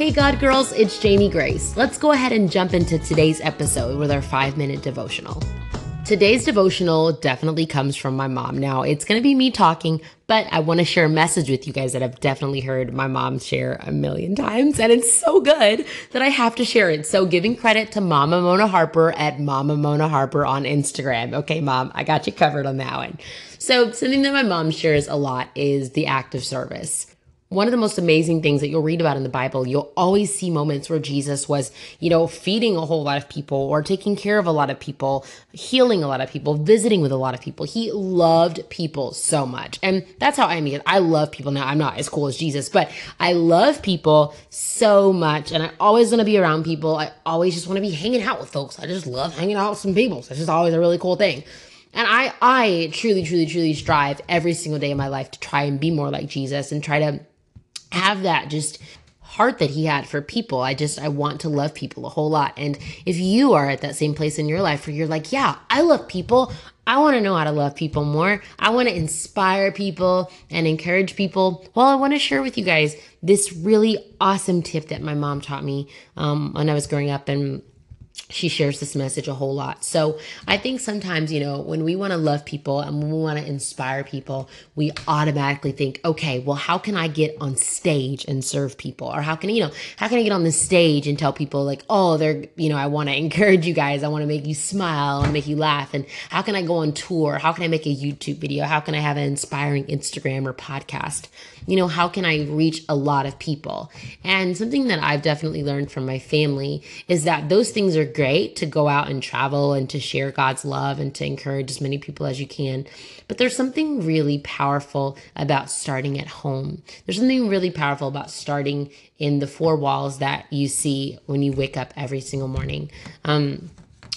Hey, God girls, it's Jamie Grace. Let's go ahead and jump into today's episode with our five minute devotional. Today's devotional definitely comes from my mom. Now, it's going to be me talking, but I want to share a message with you guys that I've definitely heard my mom share a million times, and it's so good that I have to share it. So, giving credit to Mama Mona Harper at Mama Mona Harper on Instagram. Okay, mom, I got you covered on that one. So, something that my mom shares a lot is the act of service one of the most amazing things that you'll read about in the Bible, you'll always see moments where Jesus was, you know, feeding a whole lot of people or taking care of a lot of people, healing a lot of people, visiting with a lot of people. He loved people so much. And that's how I mean I love people now. I'm not as cool as Jesus, but I love people so much. And I always want to be around people. I always just want to be hanging out with folks. I just love hanging out with some people. It's just always a really cool thing. And I I truly, truly, truly strive every single day of my life to try and be more like Jesus and try to have that just heart that he had for people. I just I want to love people a whole lot. And if you are at that same place in your life where you're like, yeah, I love people. I want to know how to love people more. I want to inspire people and encourage people. Well, I want to share with you guys this really awesome tip that my mom taught me um, when I was growing up and she shares this message a whole lot. So I think sometimes, you know, when we want to love people and when we want to inspire people, we automatically think, okay, well, how can I get on stage and serve people? Or how can, you know, how can I get on the stage and tell people like, oh, they're, you know, I want to encourage you guys. I want to make you smile. and make you laugh. And how can I go on tour? How can I make a YouTube video? How can I have an inspiring Instagram or podcast? You know, how can I reach a lot of people? And something that I've definitely learned from my family is that those things are great to go out and travel and to share God's love and to encourage as many people as you can. But there's something really powerful about starting at home. There's something really powerful about starting in the four walls that you see when you wake up every single morning. Um,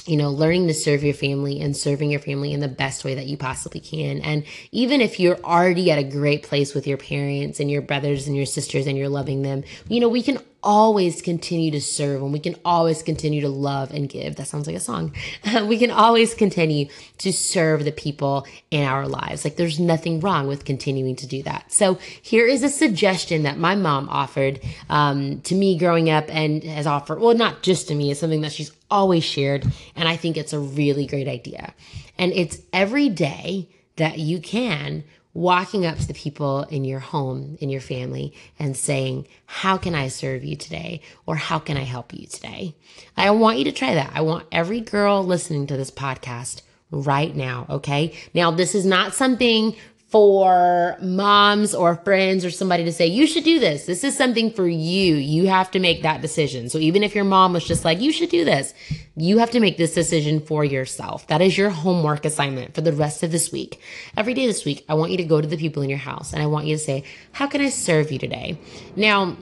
you know, learning to serve your family and serving your family in the best way that you possibly can. And even if you're already at a great place with your parents and your brothers and your sisters and you're loving them, you know, we can always continue to serve and we can always continue to love and give. That sounds like a song. we can always continue to serve the people in our lives. Like there's nothing wrong with continuing to do that. So here is a suggestion that my mom offered um, to me growing up and has offered, well, not just to me, it's something that she's always shared. And I think it's a really great idea. And it's every day that you can walking up to the people in your home, in your family, and saying, How can I serve you today? Or how can I help you today? I want you to try that. I want every girl listening to this podcast right now, okay? Now, this is not something for moms or friends or somebody to say, you should do this. This is something for you. You have to make that decision. So even if your mom was just like, you should do this, you have to make this decision for yourself. That is your homework assignment for the rest of this week. Every day this week, I want you to go to the people in your house and I want you to say, how can I serve you today? Now,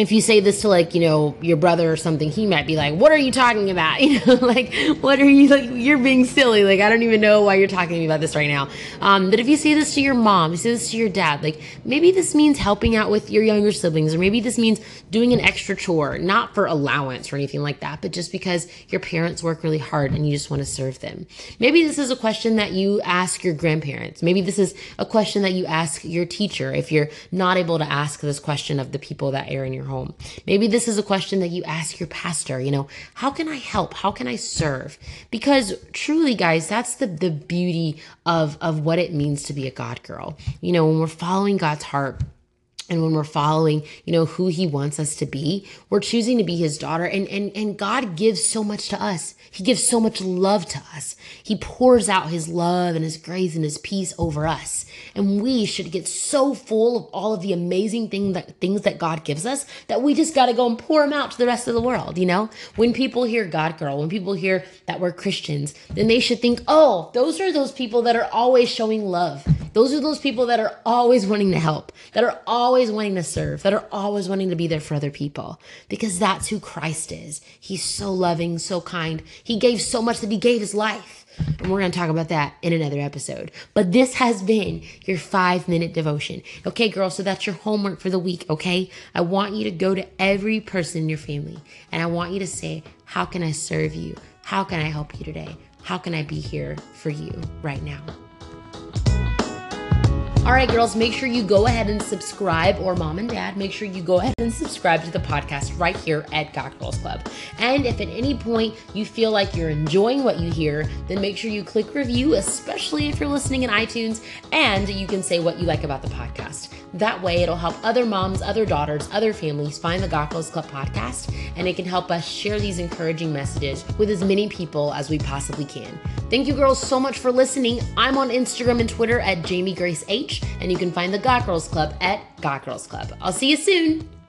if you say this to like you know your brother or something he might be like what are you talking about? You know like what are you like you're being silly. Like i don't even know why you're talking to me about this right now. Um, but if you say this to your mom you say this to your dad like maybe this means helping out with your younger siblings or maybe this means doing an extra chore not for allowance or anything like that but just because your parents work really hard and you just want to serve them. Maybe this is a question that you ask your grandparents. Maybe this is a question that you ask your teacher if you're not able to ask this question of the people that are in your home. Maybe this is a question that you ask your pastor, you know, how can I help? How can I serve? Because truly, guys, that's the, the beauty of, of what it means to be a God girl. You know, when we're following God's heart, and when we're following you know who he wants us to be we're choosing to be his daughter. And and and god gives so much to us. He gives so much love to us. He pours out his love and his grace and his peace over us. And we should get so full of all of the amazing thing that things that god gives us that we just got to go and pour them out to the rest of the world you know? When people hear god girl when people hear that we're christians then they should think oh those are those people that are always showing love those are those people that are always wanting to help that are always wanting to serve, that are always wanting to be there for other people, because that's who Christ is. He's so loving, so kind. He gave so much that he gave his life. And we're going to talk about that in another episode. But this has been your five minute devotion. Okay, girl, so that's your homework for the week, okay? I want you to go to every person in your family and I want you to say, How can I serve you? How can I help you today? How can I be here for you right now? All right, girls, make sure you go ahead and subscribe, or mom and dad, make sure you go ahead and subscribe to the podcast right here at God Girls Club. And if at any point you feel like you're enjoying what you hear, then make sure you click review, especially if you're listening in iTunes, and you can say what you like about the podcast. That way, it'll help other moms, other daughters, other families find the God Girls Club podcast, and it can help us share these encouraging messages with as many people as we possibly can. Thank you, girls, so much for listening. I'm on Instagram and Twitter at Jamie Grace H, and you can find the God Girls Club at God Girls Club. I'll see you soon.